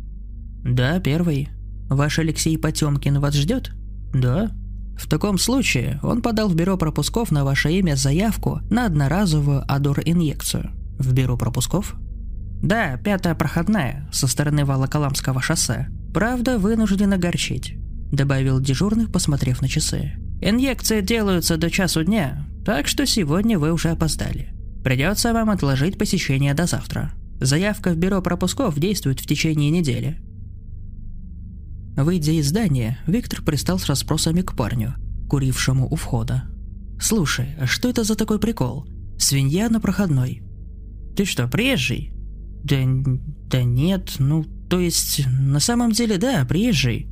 Speaker 2: Да, первый. Ваш Алексей Потемкин вас ждет? Да. В таком случае он подал в бюро пропусков на ваше имя заявку на одноразовую Адор-инъекцию. В бюро пропусков? Да, пятая проходная, со стороны Волоколамского шоссе. Правда, вынужден огорчить, добавил дежурный, посмотрев на часы. Инъекции делаются до часу дня. Так что сегодня вы уже опоздали. Придется вам отложить посещение до завтра. Заявка в бюро пропусков действует в течение недели. Выйдя из здания, Виктор пристал с расспросами к парню, курившему у входа. «Слушай, а что это за такой прикол? Свинья на проходной». «Ты что, приезжий?» «Да, да нет, ну, то есть, на самом деле, да, приезжий.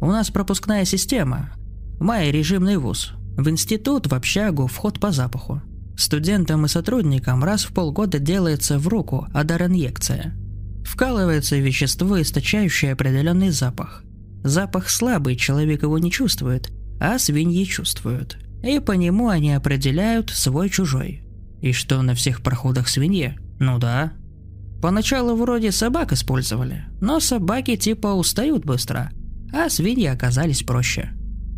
Speaker 2: У нас пропускная система. Май режимный вуз. В институт, в общагу, вход по запаху. Студентам и сотрудникам раз в полгода делается в руку адар-инъекция. Вкалывается вещество, источающее определенный запах. Запах слабый, человек его не чувствует, а свиньи чувствуют. И по нему они определяют свой-чужой. И что на всех проходах свиньи? Ну да. Поначалу вроде собак использовали, но собаки типа устают быстро, а свиньи оказались проще.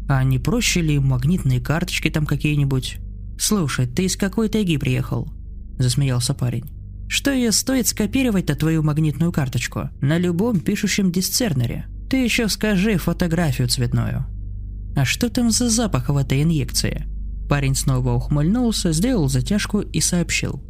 Speaker 2: А не проще ли магнитные карточки там какие-нибудь? «Слушай, ты из какой тайги приехал?» – засмеялся парень. «Что ее стоит скопировать-то твою магнитную карточку на любом пишущем дисцернере? Ты еще скажи фотографию цветную». «А что там за запах в этой инъекции?» Парень снова ухмыльнулся, сделал затяжку и сообщил.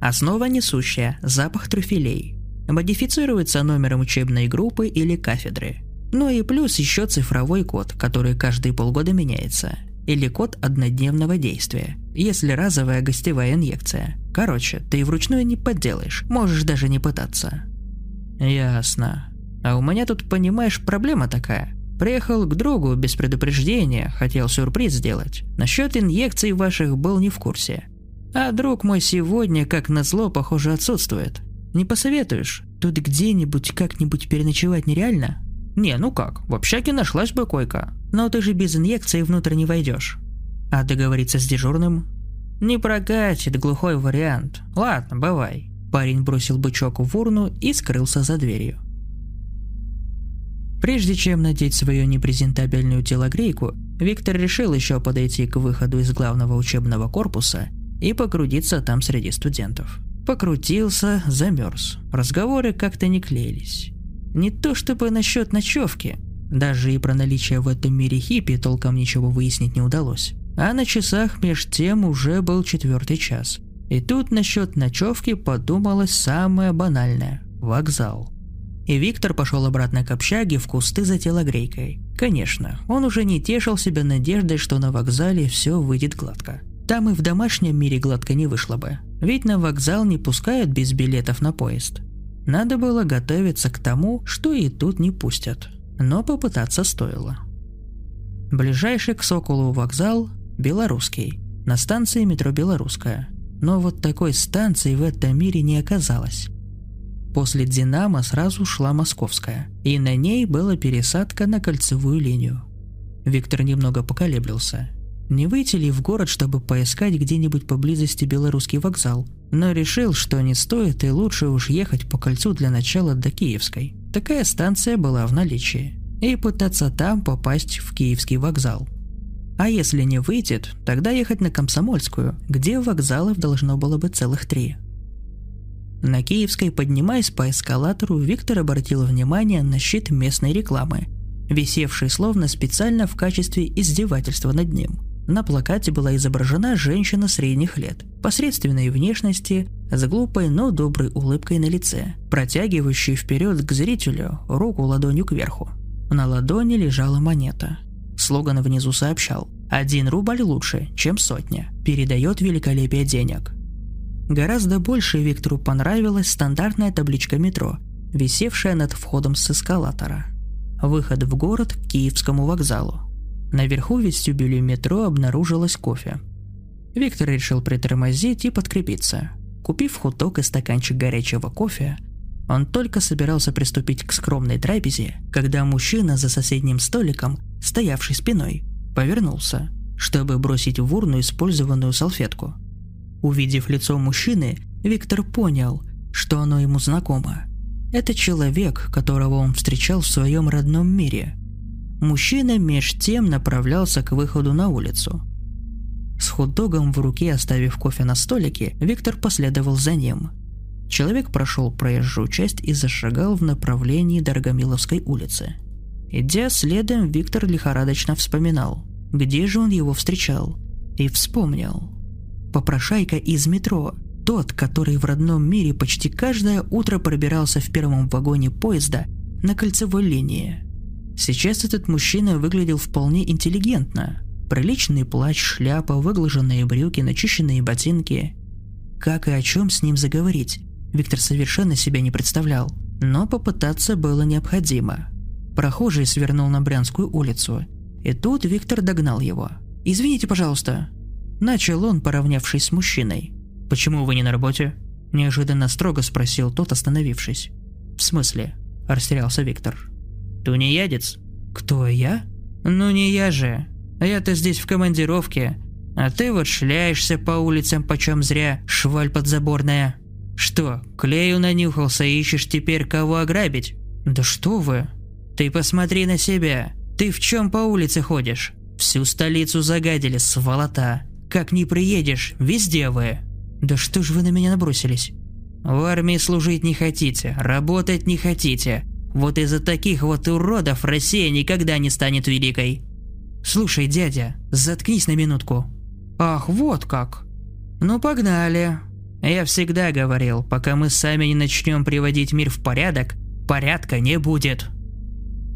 Speaker 2: Основа несущая – запах трюфелей. Модифицируется номером учебной группы или кафедры. Ну и плюс еще цифровой код, который каждые полгода меняется – или код однодневного действия, если разовая гостевая инъекция. Короче, ты вручную не подделаешь, можешь даже не пытаться. Ясно. А у меня тут, понимаешь, проблема такая. Приехал к другу без предупреждения, хотел сюрприз сделать. Насчет инъекций ваших был не в курсе. А друг мой сегодня, как назло, похоже, отсутствует. Не посоветуешь? Тут где-нибудь как-нибудь переночевать нереально? Не, ну как, в общаге нашлась бы койка. Но ты же без инъекции внутрь не войдешь. А договориться с дежурным? Не прокатит, глухой вариант. Ладно, бывай. Парень бросил бычок в урну и скрылся за дверью. Прежде чем надеть свою непрезентабельную телогрейку, Виктор решил еще подойти к выходу из главного учебного корпуса и покрутиться там среди студентов. Покрутился, замерз. Разговоры как-то не клеились. Не то чтобы насчет ночевки, даже и про наличие в этом мире хиппи толком ничего выяснить не удалось. А на часах меж тем уже был четвертый час. И тут насчет ночевки подумалось самое банальное – вокзал. И Виктор пошел обратно к общаге в кусты за телогрейкой. Конечно, он уже не тешил себя надеждой, что на вокзале все выйдет гладко. Там и в домашнем мире гладко не вышло бы. Ведь на вокзал не пускают без билетов на поезд. Надо было готовиться к тому, что и тут не пустят но попытаться стоило. Ближайший к Соколу вокзал – Белорусский, на станции метро Белорусская. Но вот такой станции в этом мире не оказалось. После «Динамо» сразу шла «Московская», и на ней была пересадка на кольцевую линию. Виктор немного поколеблился. Не выйти ли в город, чтобы поискать где-нибудь поблизости белорусский вокзал, но решил, что не стоит и лучше уж ехать по кольцу для начала до Киевской. Такая станция была в наличии. И пытаться там попасть в Киевский вокзал. А если не выйдет, тогда ехать на Комсомольскую, где вокзалов должно было быть целых три. На Киевской, поднимаясь по эскалатору, Виктор обратил внимание на щит местной рекламы, висевший словно специально в качестве издевательства над ним – на плакате была изображена женщина средних лет, посредственной внешности, с глупой, но доброй улыбкой на лице, протягивающей вперед к зрителю руку ладонью кверху. На ладони лежала монета. Слоган внизу сообщал «Один рубль лучше, чем сотня. Передает великолепие денег». Гораздо больше Виктору понравилась стандартная табличка метро, висевшая над входом с эскалатора. Выход в город к Киевскому вокзалу. Наверху вестибюле метро обнаружилось кофе. Виктор решил притормозить и подкрепиться. Купив хуток и стаканчик горячего кофе, он только собирался приступить к скромной трапезе, когда мужчина за соседним столиком, стоявший спиной, повернулся, чтобы бросить в урну использованную салфетку. Увидев лицо мужчины, Виктор понял, что оно ему знакомо. Это человек, которого он встречал в своем родном мире – Мужчина меж тем направлялся к выходу на улицу. С хот-догом в руке, оставив кофе на столике, Виктор последовал за ним. Человек прошел проезжую часть и зашагал в направлении Дорогомиловской улицы. Идя следом, Виктор лихорадочно вспоминал, где же он его встречал. И вспомнил. Попрошайка из метро, тот, который в родном мире почти каждое утро пробирался в первом вагоне поезда на кольцевой линии. Сейчас этот мужчина выглядел вполне интеллигентно. Приличный плащ, шляпа, выглаженные брюки, начищенные ботинки. Как и о чем с ним заговорить, Виктор совершенно себя не представлял. Но попытаться было необходимо. Прохожий свернул на Брянскую улицу. И тут Виктор догнал его. «Извините, пожалуйста». Начал он, поравнявшись с мужчиной. «Почему вы не на работе?» Неожиданно строго спросил тот, остановившись. «В смысле?» – растерялся Виктор. «Тунеядец?» «Кто, я?» «Ну не я же. Я-то здесь в командировке. А ты вот шляешься по улицам почем зря, шваль подзаборная. Что, клею нанюхался и ищешь теперь кого ограбить? Да что вы? Ты посмотри на себя. Ты в чем по улице ходишь? Всю столицу загадили, сволота. Как не приедешь, везде вы. Да что ж вы на меня набросились? В армии служить не хотите, работать не хотите. Вот из-за таких вот уродов Россия никогда не станет великой. Слушай, дядя, заткнись на минутку. Ах, вот как. Ну погнали. Я всегда говорил, пока мы сами не начнем приводить мир в порядок, порядка не будет.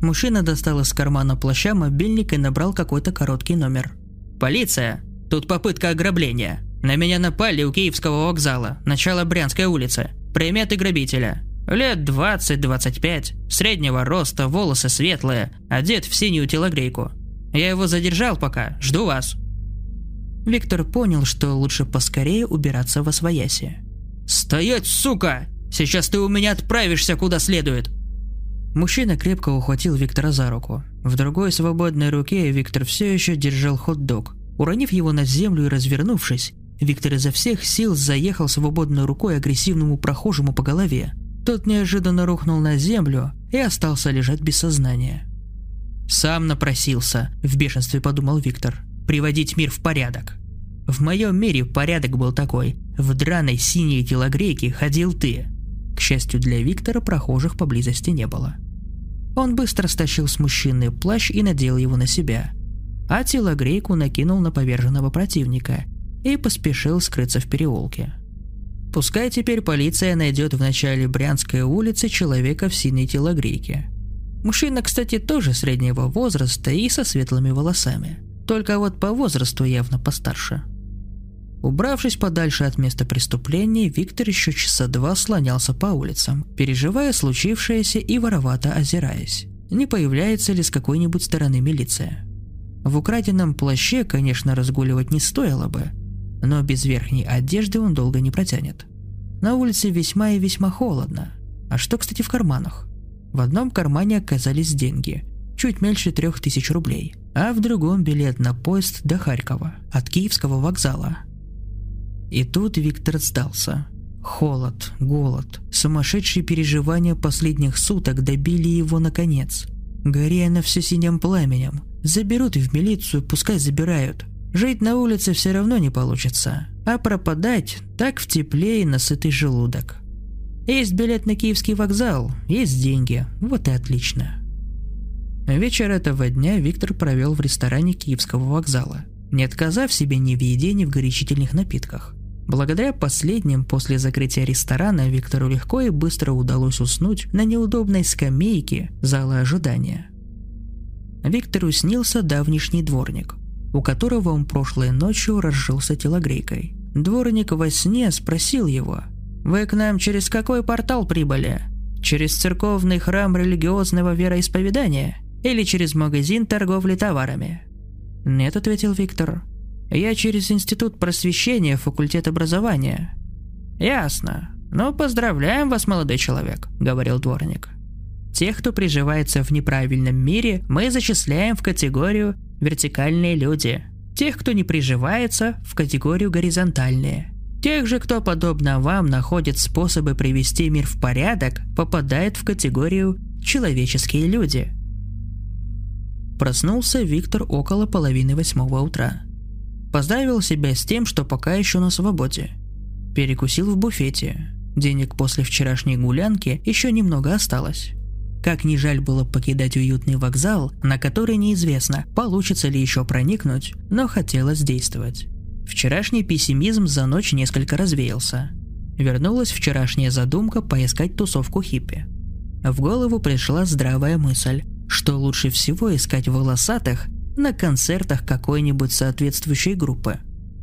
Speaker 2: Мужчина достал из кармана плаща мобильник и набрал какой-то короткий номер. «Полиция! Тут попытка ограбления. На меня напали у Киевского вокзала, начало Брянской улицы. Приметы грабителя. Лет 20-25, среднего роста, волосы светлые, одет в синюю телогрейку. Я его задержал пока, жду вас». Виктор понял, что лучше поскорее убираться во свояси. «Стоять, сука! Сейчас ты у меня отправишься куда следует!» Мужчина крепко ухватил Виктора за руку. В другой свободной руке Виктор все еще держал хот-дог. Уронив его на землю и развернувшись, Виктор изо всех сил заехал свободной рукой агрессивному прохожему по голове. Тот неожиданно рухнул на землю и остался лежать без сознания. «Сам напросился», – в бешенстве подумал Виктор, – «приводить мир в порядок». В моем мире порядок был такой. В драной синей телогрейке ходил ты. К счастью для Виктора, прохожих поблизости не было. Он быстро стащил с мужчины плащ и надел его на себя, а телогрейку накинул на поверженного противника и поспешил скрыться в переулке. Пускай теперь полиция найдет в начале Брянской улицы человека в синей телогрейке. Мужчина, кстати, тоже среднего возраста и со светлыми волосами. Только вот по возрасту явно постарше – Убравшись подальше от места преступления, Виктор еще часа два слонялся по улицам, переживая случившееся и воровато озираясь. Не появляется ли с какой-нибудь стороны милиция? В украденном плаще, конечно, разгуливать не стоило бы, но без верхней одежды он долго не протянет. На улице весьма и весьма холодно. А что, кстати, в карманах? В одном кармане оказались деньги, чуть меньше трех тысяч рублей, а в другом билет на поезд до Харькова от Киевского вокзала – и тут Виктор сдался. Холод, голод, сумасшедшие переживания последних суток добили его наконец. Горя на все синим пламенем. Заберут и в милицию, пускай забирают. Жить на улице все равно не получится. А пропадать так в тепле и на сытый желудок. Есть билет на Киевский вокзал, есть деньги, вот и отлично. Вечер этого дня Виктор провел в ресторане Киевского вокзала, не отказав себе ни в еде, ни в горячительных напитках. Благодаря последним после закрытия ресторана Виктору легко и быстро удалось уснуть на неудобной скамейке зала ожидания. Виктору снился давнишний дворник, у которого он прошлой ночью разжился телогрейкой. Дворник во сне спросил его, «Вы к нам через какой портал прибыли? Через церковный храм религиозного вероисповедания или через магазин торговли товарами?» «Нет», — ответил Виктор, я через Институт просвещения, факультет образования». «Ясно. Ну, поздравляем вас, молодой человек», — говорил дворник. «Тех, кто приживается в неправильном мире, мы зачисляем в категорию «вертикальные люди». Тех, кто не приживается, в категорию «горизонтальные». Тех же, кто, подобно вам, находит способы привести мир в порядок, попадает в категорию «человеческие люди». Проснулся Виктор около половины восьмого утра. Поздравил себя с тем, что пока еще на свободе. Перекусил в буфете. Денег после вчерашней гулянки еще немного осталось. Как ни жаль было покидать уютный вокзал, на который неизвестно, получится ли еще проникнуть, но хотелось действовать. Вчерашний пессимизм за ночь несколько развеялся. Вернулась вчерашняя задумка поискать тусовку хиппи. В голову пришла здравая мысль, что лучше всего искать волосатых на концертах какой-нибудь соответствующей группы.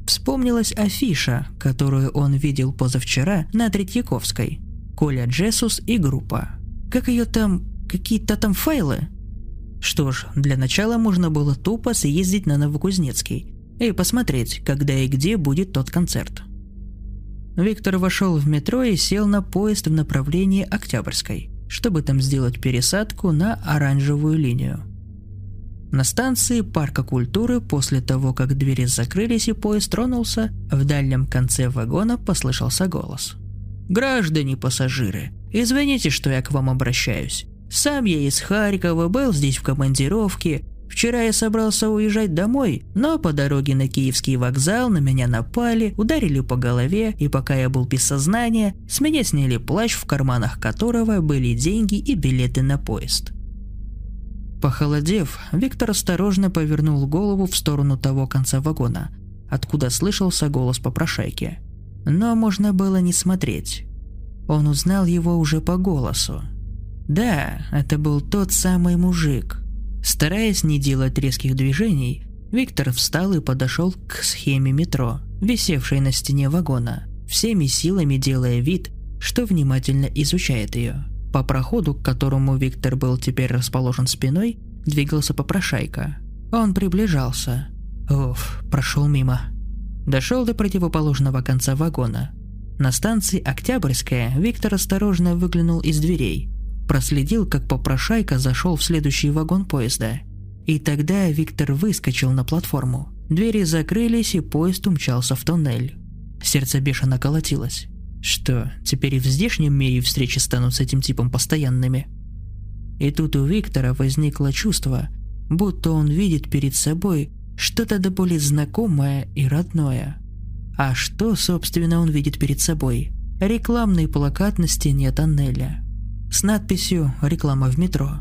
Speaker 2: Вспомнилась афиша, которую он видел позавчера на Третьяковской. Коля Джесус и группа. Как ее там... какие-то там файлы? Что ж, для начала можно было тупо съездить на Новокузнецкий и посмотреть, когда и где будет тот концерт. Виктор вошел в метро и сел на поезд в направлении Октябрьской, чтобы там сделать пересадку на оранжевую линию. На станции парка культуры после того, как двери закрылись и поезд тронулся, в дальнем конце вагона послышался голос. «Граждане пассажиры, извините, что я к вам обращаюсь. Сам я из Харькова, был здесь в командировке. Вчера я собрался уезжать домой, но по дороге на Киевский вокзал на меня напали, ударили по голове, и пока я был без сознания, с меня сняли плащ, в карманах которого были деньги и билеты на поезд. Похолодев, Виктор осторожно повернул голову в сторону того конца вагона, откуда слышался голос попрошайки. Но можно было не смотреть. Он узнал его уже по голосу. Да, это был тот самый мужик. Стараясь не делать резких движений, Виктор встал и подошел к схеме метро, висевшей на стене вагона, всеми силами делая вид, что внимательно изучает ее. По проходу, к которому Виктор был теперь расположен спиной, двигался попрошайка. Он приближался. Уф, прошел мимо. Дошел до противоположного конца вагона. На станции Октябрьская Виктор осторожно выглянул из дверей. Проследил, как попрошайка зашел в следующий вагон поезда. И тогда Виктор выскочил на платформу. Двери закрылись, и поезд умчался в туннель. Сердце бешено колотилось. Что, теперь и в здешнем мире встречи станут с этим типом постоянными? И тут у Виктора возникло чувство, будто он видит перед собой что-то до боли знакомое и родное. А что, собственно, он видит перед собой? Рекламный плакат на стене тоннеля. С надписью «Реклама в метро»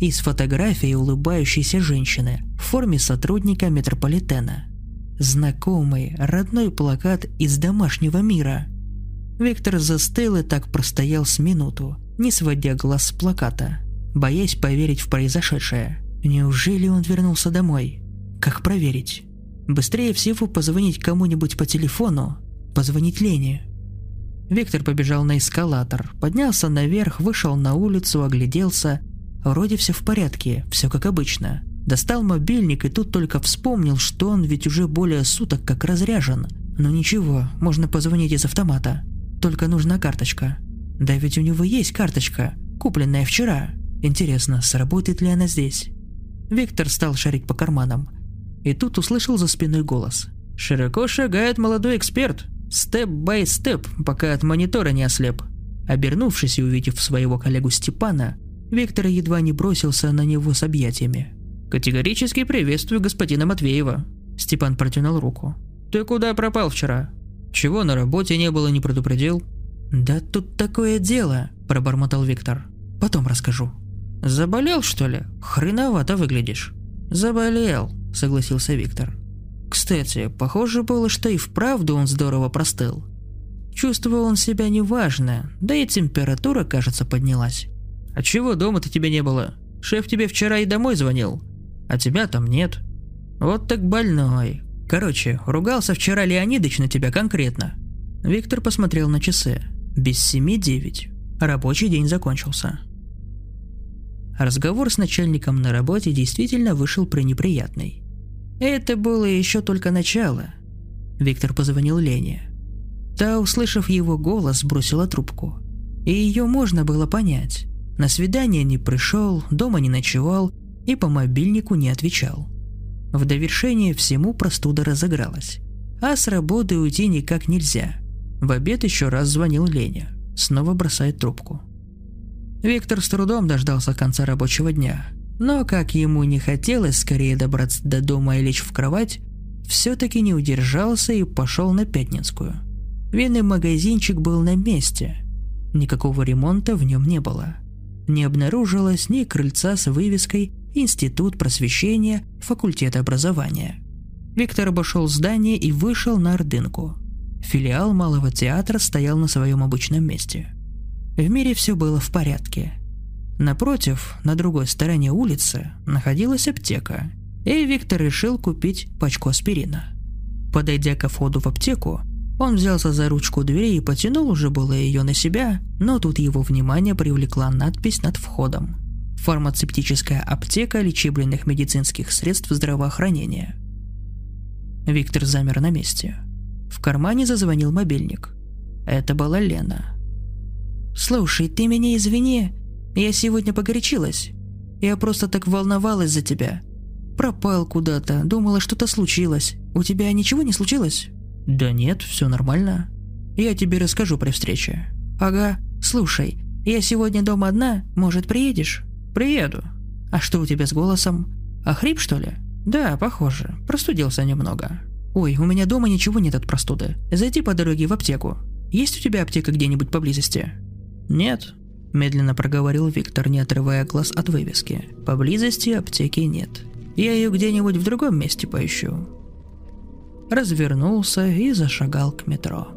Speaker 2: и с фотографией улыбающейся женщины в форме сотрудника метрополитена. Знакомый, родной плакат из домашнего мира. Виктор застыл и так простоял с минуту, не сводя глаз с плаката, боясь поверить в произошедшее. Неужели он вернулся домой? Как проверить? Быстрее всего позвонить кому-нибудь по телефону, позвонить Лене. Виктор побежал на эскалатор, поднялся наверх, вышел на улицу, огляделся. Вроде все в порядке, все как обычно. Достал мобильник и тут только вспомнил, что он ведь уже более суток как разряжен. Но ничего, можно позвонить из автомата. Только нужна карточка. Да ведь у него есть карточка, купленная вчера. Интересно, сработает ли она здесь? Виктор стал шарить по карманам и тут услышал за спиной голос. «Широко шагает молодой эксперт. Step by step, пока от монитора не ослеп». Обернувшись и увидев своего коллегу Степана, Виктор едва не бросился на него с объятиями. «Категорически приветствую господина Матвеева». Степан протянул руку. «Ты куда пропал вчера? Чего на работе не было, не предупредил?» «Да тут такое дело», – пробормотал Виктор. «Потом расскажу». «Заболел, что ли? Хреновато выглядишь». «Заболел», согласился Виктор. Кстати, похоже было, что и вправду он здорово простыл. Чувствовал он себя неважно, да и температура, кажется, поднялась. «А чего дома-то тебе не было? Шеф тебе вчера и домой звонил, а тебя там нет. Вот так больной. Короче, ругался вчера Леонидыч на тебя конкретно». Виктор посмотрел на часы. Без семи девять. Рабочий день закончился. Разговор с начальником на работе действительно вышел пренеприятный. Это было еще только начало. Виктор позвонил Лене. Та, услышав его голос, бросила трубку. И ее можно было понять. На свидание не пришел, дома не ночевал и по мобильнику не отвечал. В довершение всему простуда разыгралась. А с работы уйти никак нельзя. В обед еще раз звонил Леня. Снова бросает трубку. Виктор с трудом дождался конца рабочего дня. Но как ему не хотелось скорее добраться до дома и лечь в кровать, все-таки не удержался и пошел на Пятницкую. Винный магазинчик был на месте. Никакого ремонта в нем не было. не обнаружилось ни крыльца с вывеской «Институт просвещения, факультет образования». Виктор обошел здание и вышел на Ордынку. Филиал Малого театра стоял на своем обычном месте. В мире все было в порядке. Напротив, на другой стороне улицы, находилась аптека, и Виктор решил купить пачку аспирина. Подойдя ко входу в аптеку, он взялся за ручку двери и потянул уже было ее на себя, но тут его внимание привлекла надпись над входом. Фармацевтическая аптека лечебных медицинских средств здравоохранения. Виктор замер на месте. В кармане зазвонил мобильник. Это была Лена. «Слушай, ты меня извини. Я сегодня погорячилась. Я просто так волновалась за тебя. Пропал куда-то, думала, что-то случилось. У тебя ничего не случилось?» «Да нет, все нормально. Я тебе расскажу при встрече». «Ага, слушай, я сегодня дома одна, может, приедешь?» «Приеду». «А что у тебя с голосом? Охрип, что ли?» «Да, похоже. Простудился немного». «Ой, у меня дома ничего нет от простуды. Зайди по дороге в аптеку. Есть у тебя аптека где-нибудь поблизости?» «Нет», – медленно проговорил Виктор, не отрывая глаз от вывески. «Поблизости аптеки нет. Я ее где-нибудь в другом месте поищу развернулся и зашагал к метро.